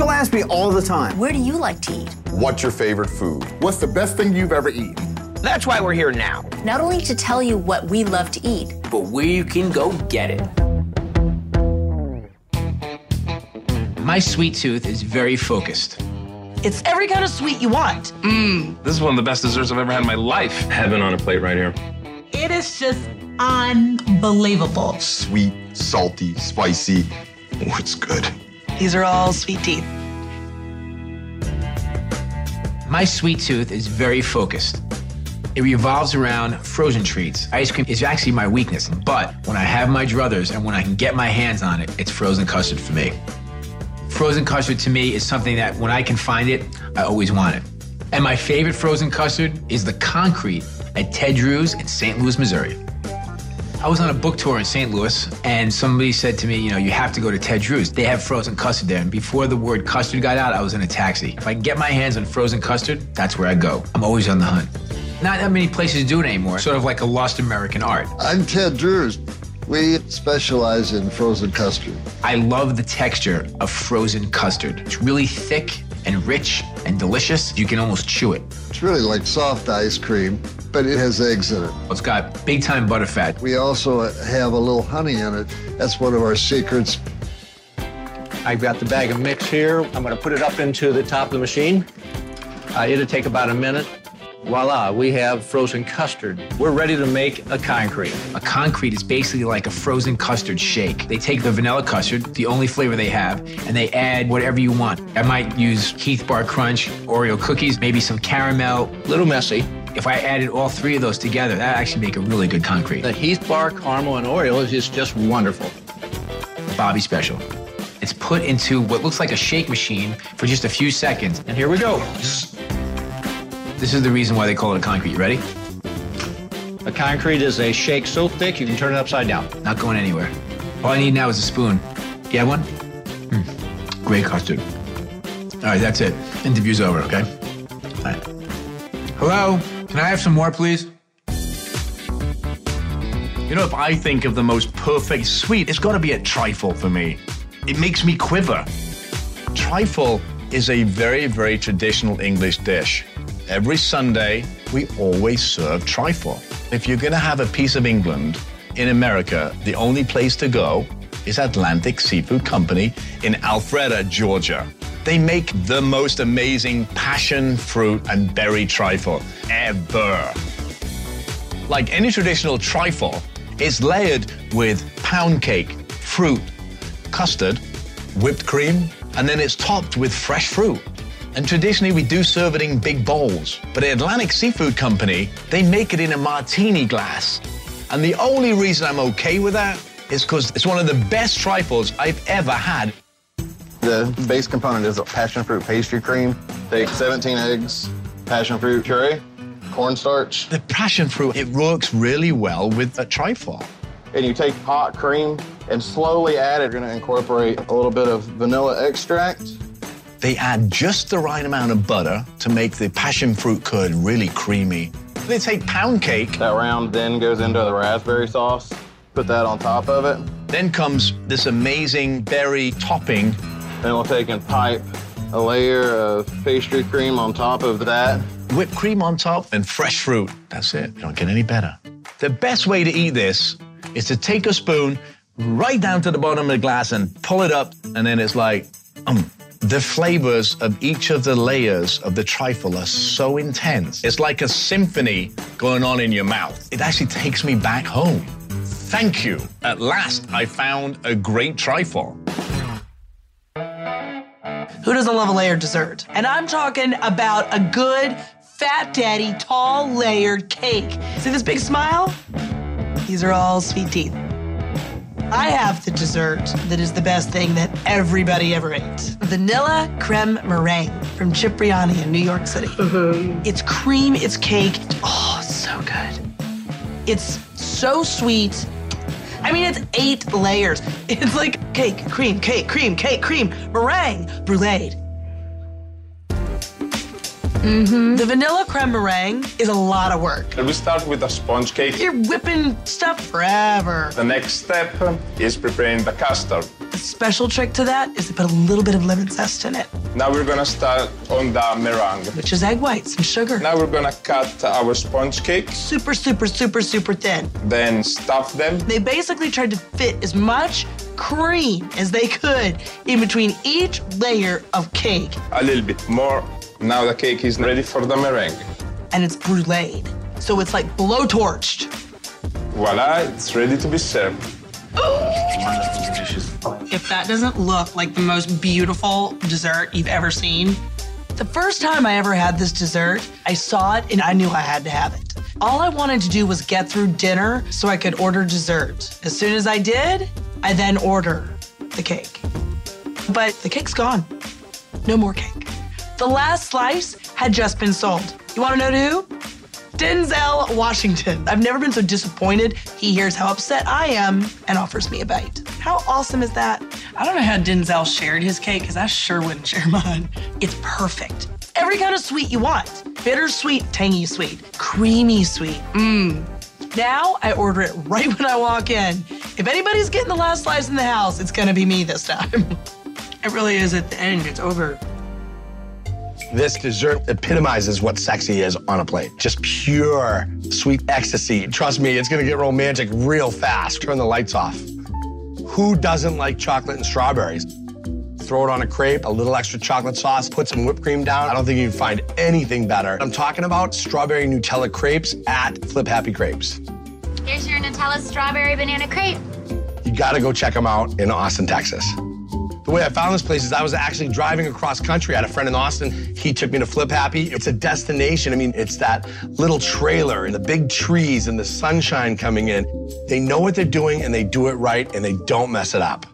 People ask me all the time. Where do you like to eat? What's your favorite food? What's the best thing you've ever eaten? That's why we're here now. Not only to tell you what we love to eat, but where you can go get it. My sweet tooth is very focused. It's every kind of sweet you want. Mmm, this is one of the best desserts I've ever had in my life. Heaven on a plate right here. It is just unbelievable. Sweet, salty, spicy. Oh, it's good. These are all sweet teeth. My sweet tooth is very focused. It revolves around frozen treats. Ice cream is actually my weakness, but when I have my druthers and when I can get my hands on it, it's frozen custard for me. Frozen custard to me is something that when I can find it, I always want it. And my favorite frozen custard is the concrete at Ted Drewes in St. Louis, Missouri. I was on a book tour in St. Louis, and somebody said to me, you know, you have to go to Ted Drewes. They have frozen custard there. And before the word custard got out, I was in a taxi. If I can get my hands on frozen custard, that's where I go. I'm always on the hunt. Not that many places do it anymore, sort of like a lost American art. I'm Ted Drewes. We specialize in frozen custard. I love the texture of frozen custard. It's really thick and rich and delicious. You can almost chew it. It's really like soft ice cream, but it has eggs in it. It's got big time butterfat. We also have a little honey in it. That's one of our secrets. I've got the bag of mix here. I'm going to put it up into the top of the machine. Uh, it'll take about a minute. Voila, we have frozen custard. We're ready to make a concrete. A concrete is basically like a frozen custard shake. They take the vanilla custard, the only flavor they have, and they add whatever you want. I might use Heath Bar Crunch, Oreo cookies, maybe some caramel. Little messy. If I added all three of those together, that actually make a really good concrete. The Heath Bar caramel and Oreo is just wonderful. Bobby special. It's put into what looks like a shake machine for just a few seconds. And here we go. This is the reason why they call it a concrete. You ready? A concrete is a shake so thick you can turn it upside down. Not going anywhere. All I need now is a spoon. You have one? Mm. Great custard. All right, that's it. Interview's over, okay? All right. Hello? Can I have some more, please? You know, if I think of the most perfect sweet, it's got to be a trifle for me. It makes me quiver. Trifle is a very, very traditional English dish. Every Sunday, we always serve trifle. If you're going to have a piece of England in America, the only place to go is Atlantic Seafood Company in Alpharetta, Georgia. They make the most amazing passion fruit and berry trifle ever. Like any traditional trifle, it's layered with pound cake, fruit, custard, whipped cream, and then it's topped with fresh fruit. And traditionally, we do serve it in big bowls. But at Atlantic Seafood Company, they make it in a martini glass. And the only reason I'm okay with that is because it's one of the best trifles I've ever had. The base component is a passion fruit pastry cream. Take 17 eggs, passion fruit puree, cornstarch. The passion fruit, it works really well with a trifle. And you take hot cream and slowly add it. You're to incorporate a little bit of vanilla extract. They add just the right amount of butter to make the passion fruit curd really creamy. They take pound cake. That round then goes into the raspberry sauce. Put that on top of it. Then comes this amazing berry topping. Then we'll take and pipe a layer of pastry cream on top of that. Whipped cream on top and fresh fruit. That's it. You don't get any better. The best way to eat this is to take a spoon right down to the bottom of the glass and pull it up, and then it's like, um, the flavors of each of the layers of the trifle are so intense. It's like a symphony going on in your mouth. It actually takes me back home. Thank you. At last, I found a great trifle. Who doesn't love a layered dessert? And I'm talking about a good, fat daddy, tall layered cake. See this big smile? These are all sweet teeth. I have the dessert that is the best thing that everybody ever ate. Vanilla creme meringue from Cipriani in New York City. Mm-hmm. It's cream, it's cake. Oh, so good. It's so sweet. I mean, it's eight layers. It's like cake, cream, cake, cream, cake, cream, meringue, brulee. Mm-hmm. The vanilla creme meringue is a lot of work. We start with a sponge cake. You're whipping stuff forever. The next step is preparing the custard. The special trick to that is to put a little bit of lemon zest in it. Now we're gonna start on the meringue. Which is egg whites and sugar. Now we're gonna cut our sponge cake. Super, super, super, super thin. Then stuff them. They basically tried to fit as much cream as they could in between each layer of cake. A little bit more. Now the cake is ready for the meringue. And it's bruleed. So it's like blow-torched. Voila, it's ready to be served. If that doesn't look like the most beautiful dessert you've ever seen, the first time I ever had this dessert, I saw it and I knew I had to have it. All I wanted to do was get through dinner so I could order dessert. As soon as I did, I then order the cake. But the cake's gone. No more cake. The last slice had just been sold. You want to know to who? Denzel Washington. I've never been so disappointed. He hears how upset I am and offers me a bite. How awesome is that? I don't know how Denzel shared his cake because I sure wouldn't share mine. It's perfect. Every kind of sweet you want. Bittersweet, tangy sweet, creamy sweet. Mmm. Now I order it right when I walk in. If anybody's getting the last slice in the house, it's gonna be me this time. it really is at the end. It's over. This dessert epitomizes what sexy is on a plate. Just pure sweet ecstasy. Trust me, it's gonna get romantic real fast. Turn the lights off. Who doesn't like chocolate and strawberries? Throw it on a crepe, a little extra chocolate sauce, put some whipped cream down. I don't think you can find anything better. I'm talking about strawberry Nutella crepes at Flip Happy Crepes. Here's your Nutella strawberry banana crepe. You gotta go check them out in Austin, Texas. The way I found this place is I was actually driving across country. I had a friend in Austin. He took me to Flip Happy. It's a destination. I mean, it's that little trailer and the big trees and the sunshine coming in. They know what they're doing and they do it right and they don't mess it up.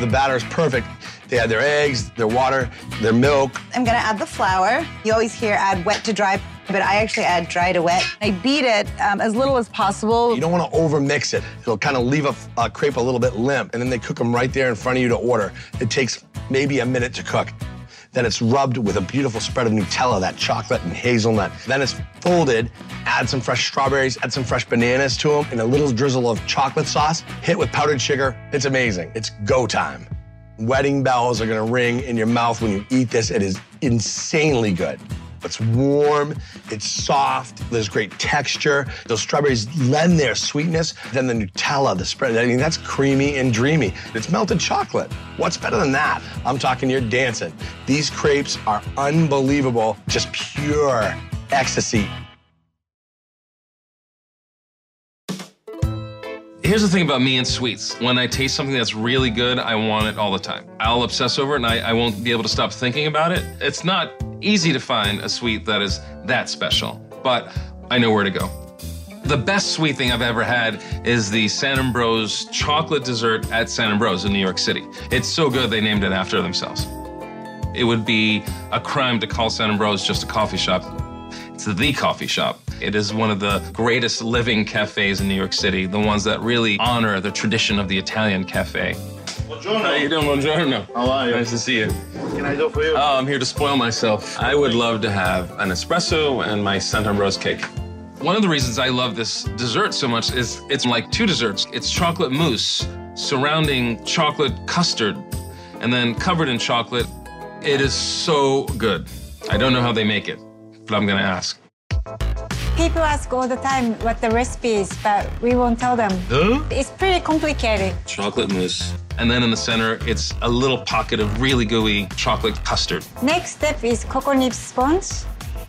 The batter is perfect. They add their eggs, their water, their milk. I'm gonna add the flour. You always hear add wet to dry, but I actually add dry to wet. I beat it um, as little as possible. You don't want to overmix it. It'll kind of leave a, a crepe a little bit limp, and then they cook them right there in front of you to order. It takes maybe a minute to cook. Then it's rubbed with a beautiful spread of Nutella, that chocolate and hazelnut. Then it's folded, add some fresh strawberries, add some fresh bananas to them, and a little drizzle of chocolate sauce, hit with powdered sugar. It's amazing. It's go time. Wedding bells are gonna ring in your mouth when you eat this. It is insanely good. It's warm, it's soft, there's great texture. Those strawberries lend their sweetness. Then the Nutella, the spread, I mean, that's creamy and dreamy. It's melted chocolate. What's better than that? I'm talking you're dancing. These crepes are unbelievable, just pure ecstasy. Here's the thing about me and sweets. When I taste something that's really good, I want it all the time. I'll obsess over it and I, I won't be able to stop thinking about it. It's not easy to find a sweet that is that special, but I know where to go. The best sweet thing I've ever had is the Sant Ambroeus chocolate dessert at Sant Ambroeus in New York City. It's so good they named it after themselves. It would be a crime to call Sant Ambroeus just a coffee shop. It's the coffee shop. It is one of the greatest living cafes in New York City, the ones that really honor the tradition of the Italian cafe. Buongiorno. How you doing? Buongiorno. How are you? Nice to see you. What can I do for you? Oh, I'm here to spoil myself. I would love to have an espresso and my Santa Rose cake. One of the reasons I love this dessert so much is it's like two desserts. It's chocolate mousse surrounding chocolate custard and then covered in chocolate. It is so good. I don't know how they make it, but I'm gonna ask. People ask all the time what the recipe is, but we won't tell them. Huh? It's pretty complicated. Chocolate mousse. And then in the center, it's a little pocket of really gooey chocolate custard. Next step is coconut sponge.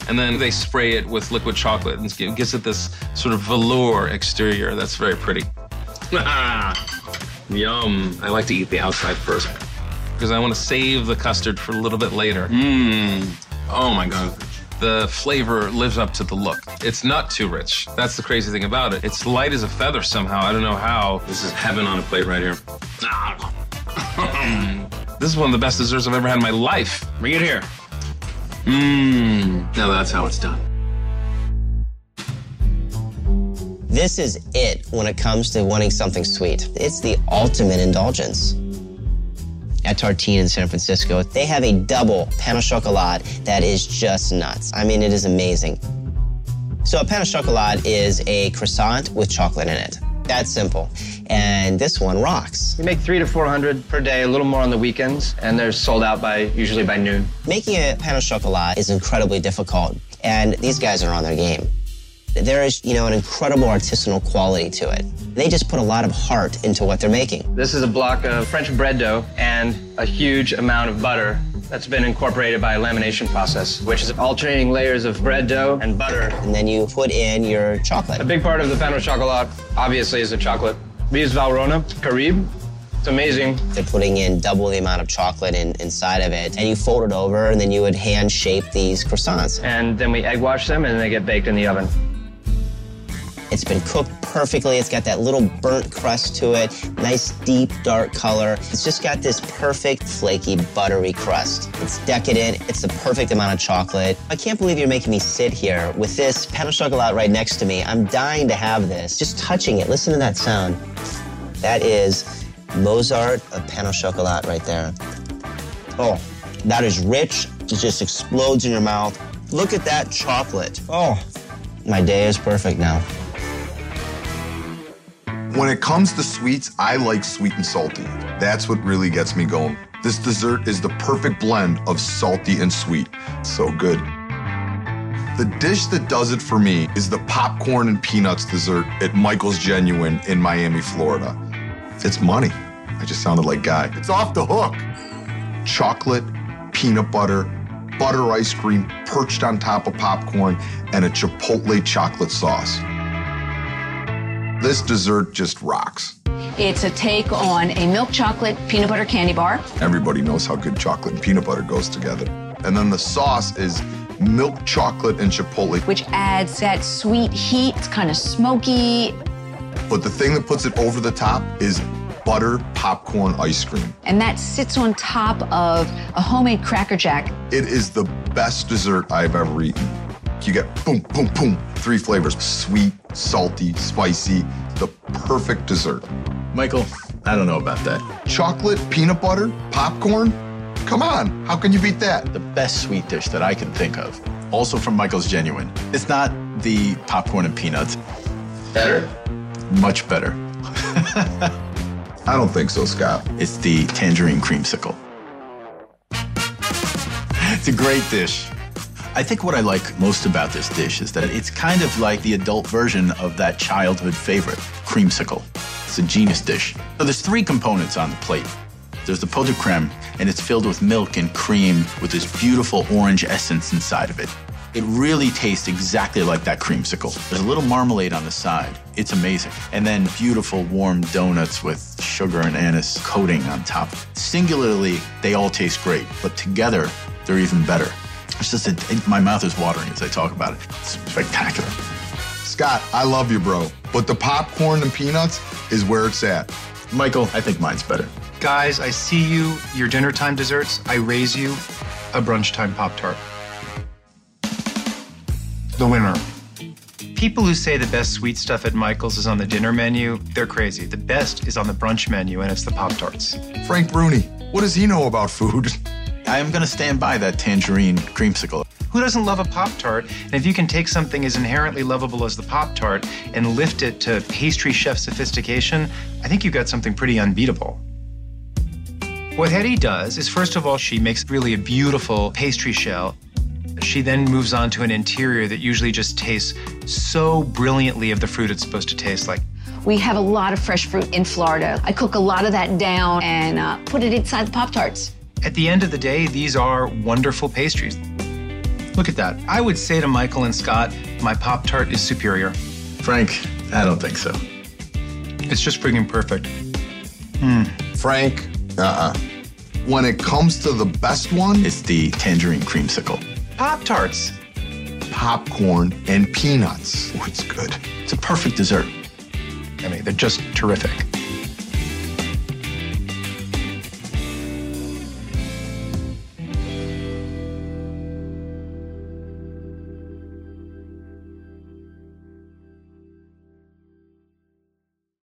And then they spray it with liquid chocolate and it gives it this sort of velour exterior that's very pretty. Yum. I like to eat the outside first because I want to save the custard for a little bit later. Mmm. Oh my God. The flavor lives up to the look. It's not too rich. That's the crazy thing about it. It's light as a feather somehow. I don't know how. This is heaven on a plate right here. this is one of the best desserts I've ever had in my life. Bring it here. Mmm. Now that's how it's done. This is it when it comes to wanting something sweet. It's the ultimate indulgence. At Tartine in San Francisco. They have a double pain au chocolat that is just nuts. I mean, it is amazing. So a pain au chocolat is a croissant with chocolate in it. That's simple. And this one rocks. We make three to 400 per day, a little more on the weekends, and they're sold out by usually by noon. Making a pain au chocolat is incredibly difficult, and these guys are on their game. There is, you know, an incredible artisanal quality to it. They just put a lot of heart into what they're making. This is a block of French bread dough and a huge amount of butter that's been incorporated by a lamination process, which is alternating layers of bread dough and butter. And then you put in your chocolate. A big part of the pain au chocolat, obviously, is the chocolate. We use Valrhona, Carib. It's amazing. They're putting in double the amount of chocolate in, inside of it, and you fold it over, and then you would hand shape these croissants. And then we egg wash them, and they get baked in the oven. It's been cooked perfectly. It's got that little burnt crust to it, nice deep dark color. It's just got this perfect flaky buttery crust. It's decadent. It's the perfect amount of chocolate. I can't believe you're making me sit here with this pain au chocolat right next to me. I'm dying to have this. Just touching it. Listen to that sound. That is Mozart of pain au chocolat right there. Oh, that is rich. It just explodes in your mouth. Look at that chocolate. Oh, my day is perfect now. When it comes to sweets, I like sweet and salty. That's what really gets me going. This dessert is the perfect blend of salty and sweet. So good. The dish that does it for me is the popcorn and peanuts dessert at Michael's Genuine in Miami, Florida. It's money. I just sounded like Guy. It's off the hook. Chocolate, peanut butter, butter ice cream perched on top of popcorn, and a chipotle chocolate sauce. This dessert just rocks. It's a take on a milk chocolate peanut butter candy bar. Everybody knows how good chocolate and peanut butter goes together. And then the sauce is milk chocolate and chipotle. Which adds that sweet heat. It's kind of smoky. But the thing that puts it over the top is butter popcorn ice cream. And that sits on top of a homemade Cracker Jack. It is the best dessert I've ever eaten. You get boom, boom, boom, three flavors sweet, salty, spicy, the perfect dessert. Michael, I don't know about that. Chocolate, peanut butter, popcorn? Come on, how can you beat that? The best sweet dish that I can think of, also from Michael's Genuine. It's not the popcorn and peanuts. Better? Much better. I don't think so, Scott. It's the tangerine creamsicle. It's a great dish. I think what I like most about this dish is that it's kind of like the adult version of that childhood favorite, creamsicle. It's a genius dish. So there's three components on the plate. There's the pot de creme, and it's filled with milk and cream with this beautiful orange essence inside of it. It really tastes exactly like that creamsicle. There's a little marmalade on the side. It's amazing. And then beautiful warm donuts with sugar and anise coating on top. Singularly, they all taste great, but together, they're even better. It's just, a, my mouth is watering as I talk about it. It's spectacular. Scott, I love you, bro. But the popcorn and peanuts is where it's at. Michael, I think mine's better. Guys, I see you, your dinner time desserts. I raise you a brunch time Pop Tart. The winner. People who say the best sweet stuff at Michael's is on the dinner menu, they're crazy. The best is on the brunch menu, and it's the Pop Tarts. Frank Bruni, what does he know about food? I am going to stand by that tangerine creamsicle. Who doesn't love a Pop Tart? And if you can take something as inherently lovable as the Pop Tart and lift it to pastry chef sophistication, I think you've got something pretty unbeatable. What Hedy does is, first of all, she makes really a beautiful pastry shell. She then moves on to an interior that usually just tastes so brilliantly of the fruit it's supposed to taste like. We have a lot of fresh fruit in Florida. I cook a lot of that down and uh, put it inside the Pop Tarts. At the end of the day, these are wonderful pastries. Look at that. I would say to Michael and Scott, my Pop Tart is superior. Frank, I don't think so. It's just freaking perfect. Hmm. Frank, uh uh When it comes to the best one, it's the tangerine creamsicle. Pop Tarts. Popcorn and peanuts. Oh, it's good. It's a perfect dessert. I mean, they're just terrific.